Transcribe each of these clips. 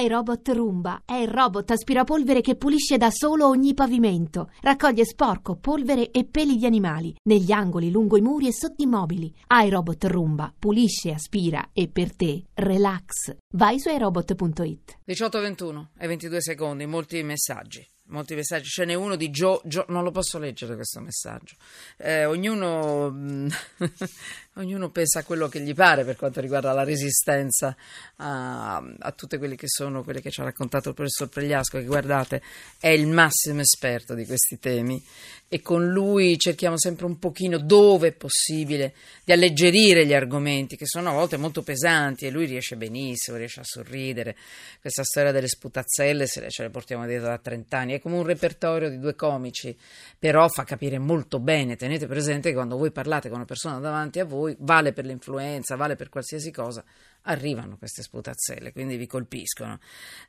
iRobot Roomba è il robot aspirapolvere che pulisce da solo ogni pavimento. Raccoglie sporco, polvere e peli di animali negli angoli, lungo i muri e sotto i mobili. iRobot Roomba pulisce, aspira e per te relax. Vai su iRobot.it. 18.21 e 22 secondi, molti messaggi molti messaggi, ce n'è uno di Joe, Joe non lo posso leggere questo messaggio, eh, ognuno, ognuno, pensa a quello che gli pare per quanto riguarda la resistenza a, a tutte quelle che sono quelle che ci ha raccontato il professor Pregliasco, che guardate è il massimo esperto di questi temi e con lui cerchiamo sempre un pochino dove è possibile di alleggerire gli argomenti che sono a volte molto pesanti e lui riesce benissimo, riesce a sorridere. Questa storia delle sputazzelle se ce le portiamo dietro da 30 anni, è come un repertorio di due comici, però fa capire molto bene. Tenete presente che quando voi parlate con una persona davanti a voi, vale per l'influenza, vale per qualsiasi cosa, arrivano queste sputazzelle, quindi vi colpiscono.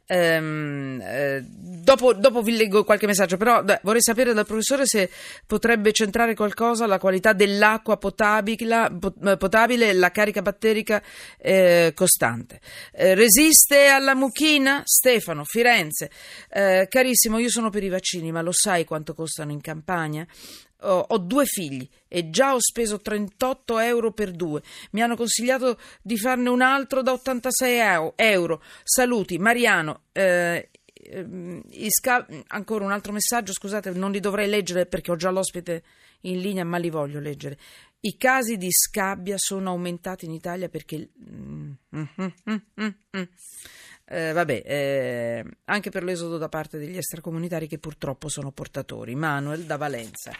Ehm, eh, dopo, dopo, vi leggo qualche messaggio, però beh, vorrei sapere dal professore se potrebbe centrare qualcosa la qualità dell'acqua potabile, eh, potabile la carica batterica eh, costante. Eh, resiste alla mucchina? Stefano, Firenze. Eh, carissimo, io sono per i vaccini, ma lo sai quanto costano in campagna? Ho, due figli e già ho speso 38 euro per due. Mi hanno consigliato di farne un altro da 86 euro. Saluti, Mariano. Eh, ehm, Isca... ancora un altro messaggio, scusate, non li dovrei leggere perché ho già l'ospite in linea, ma li voglio leggere. I casi di scabbia sono aumentati in Italia perché. Mm, mm, mm, eh, vabbè, eh, anche per l'esodo da parte degli extracomunitari che purtroppo sono portatori. Manuel da Valenza.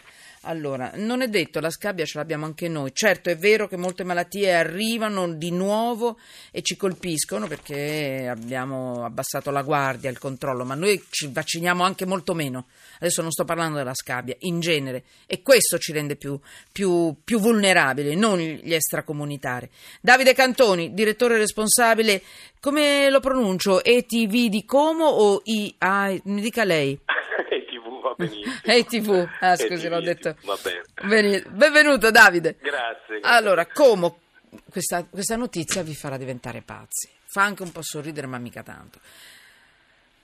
Allora, non è detto, la scabbia ce l'abbiamo anche noi. Certo, è vero che molte malattie arrivano di nuovo e ci colpiscono perché abbiamo abbassato la guardia, il controllo, ma noi ci vacciniamo anche molto meno. Adesso non sto parlando della scabbia, in genere. E questo ci rende più, più, più vulnerabili, non gli extracomunitari. Davide Cantoni, direttore responsabile, come lo pronuncio? ETV di Como o I... Ah, mi dica lei benissimo. Ehi TV, ah scusi l'ho detto. Va bene. Benvenuto Davide. Grazie. grazie. Allora, come questa, questa notizia vi farà diventare pazzi. Fa anche un po' sorridere, ma mica tanto.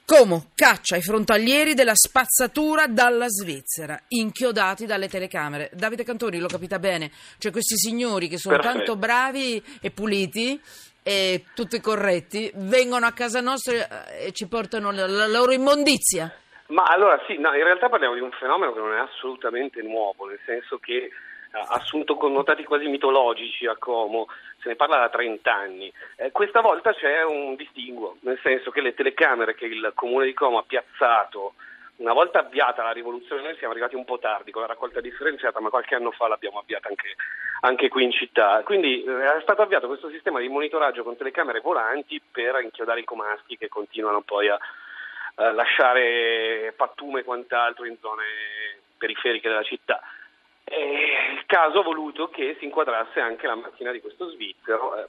Como caccia i frontalieri della spazzatura dalla Svizzera, inchiodati dalle telecamere. Davide Cantoni lo capita bene, cioè questi signori che sono Perfetto. tanto bravi e puliti e tutti corretti, vengono a casa nostra e ci portano la loro immondizia. Ma allora sì, no, in realtà parliamo di un fenomeno che non è assolutamente nuovo, nel senso che ha assunto connotati quasi mitologici a Como, se ne parla da 30 anni. Eh, questa volta c'è un distinguo, nel senso che le telecamere che il comune di Como ha piazzato una volta avviata la rivoluzione, noi siamo arrivati un po' tardi con la raccolta differenziata, ma qualche anno fa l'abbiamo avviata anche, anche qui in città. Quindi eh, è stato avviato questo sistema di monitoraggio con telecamere volanti per inchiodare i comaschi che continuano poi a, eh, lasciare pattume e quant'altro in zone periferiche della città. E il caso ha voluto che si inquadrasse anche la macchina di questo svizzero, eh,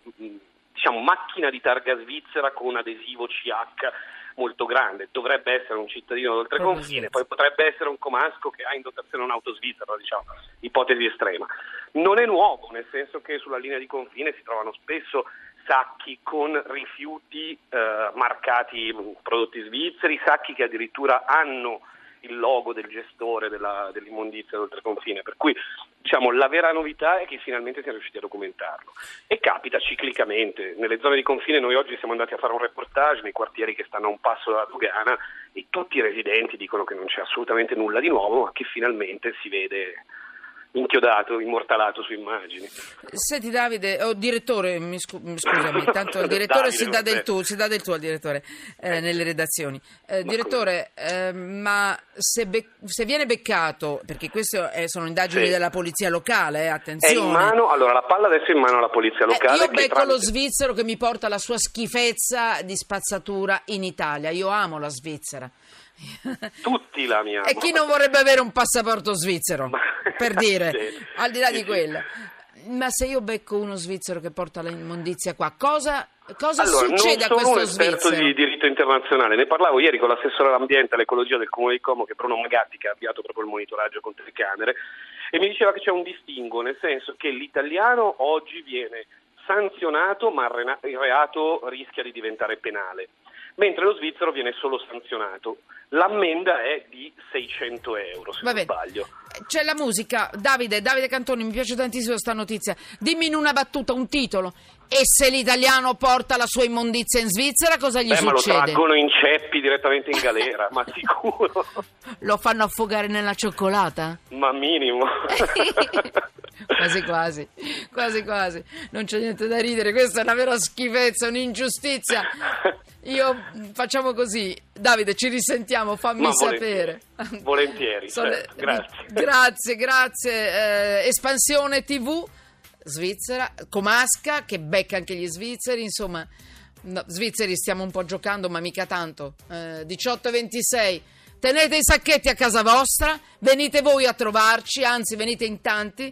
diciamo macchina di targa svizzera con adesivo CH molto grande, dovrebbe essere un cittadino d'oltreconfine, poi potrebbe essere un comasco che ha in dotazione un'auto svizzera, diciamo, ipotesi estrema. Non è nuovo, nel senso che sulla linea di confine si trovano spesso sacchi con rifiuti eh, marcati prodotti svizzeri, sacchi che addirittura hanno il logo del gestore della, dell'immondizia d'oltreconfine, per cui diciamo, la vera novità è che finalmente siamo riusciti a documentarlo. E capita ciclicamente, nelle zone di confine noi oggi siamo andati a fare un reportage nei quartieri che stanno a un passo dalla dogana e tutti i residenti dicono che non c'è assolutamente nulla di nuovo ma che finalmente si vede inchiodato, immortalato su immagini. Senti Davide, oh, direttore, mi scu- scusami, tanto il direttore Davide, si, dà del tu, si dà del tuo al direttore eh, nelle redazioni. Eh, direttore, eh, ma se, be- se, viene beccato, perché queste sono indagini sì. della polizia locale, attenzione. È in mano, allora la palla adesso è in mano alla polizia eh, locale. io becco tramite... lo svizzero che mi porta la sua schifezza di spazzatura in Italia, io amo la Svizzera. Tutti la amiamo. E chi non vorrebbe avere un passaporto svizzero? Ma... per dire, sì. al di là di quello. Ma se io becco uno svizzero che porta l'immondizia qua, cosa, cosa allora, succede a questo svizzero? Non sono un esperto di diritto internazionale, ne parlavo ieri con l'assessore all'ambiente e all'ecologia del Comune di Como, che è Bruno Magatti, che ha avviato proprio il monitoraggio con telecamere, e mi diceva che c'è un distinguo, nel senso che l'italiano oggi viene sanzionato, ma il reato rischia di diventare penale mentre lo svizzero viene solo sanzionato. L'ammenda è di 600 euro, se non sbaglio. C'è la musica. Davide, Davide Cantoni, mi piace tantissimo sta notizia. Dimmi in una battuta, un titolo. E se l'italiano porta la sua immondizia in Svizzera, cosa gli Eh, ma lo succede? traggono in ceppi direttamente in galera, ma sicuro, Lo fanno affogare nella cioccolata? ma minimo. quasi quasi, quasi quasi. Non c'è niente da ridere, questa è una vera schifezza, un'ingiustizia. Io facciamo così, Davide, ci risentiamo, fammi Ma sapere. volentieri, volentieri, Sono- certo, grazie. Grazie, grazie. Eh, espansione TV Svizzera, Comasca che becca anche gli svizzeri, insomma, no, svizzeri stiamo un po' giocando, ma mica tanto. Eh, 18-26. Tenete i sacchetti a casa vostra, venite voi a trovarci, anzi venite in tanti.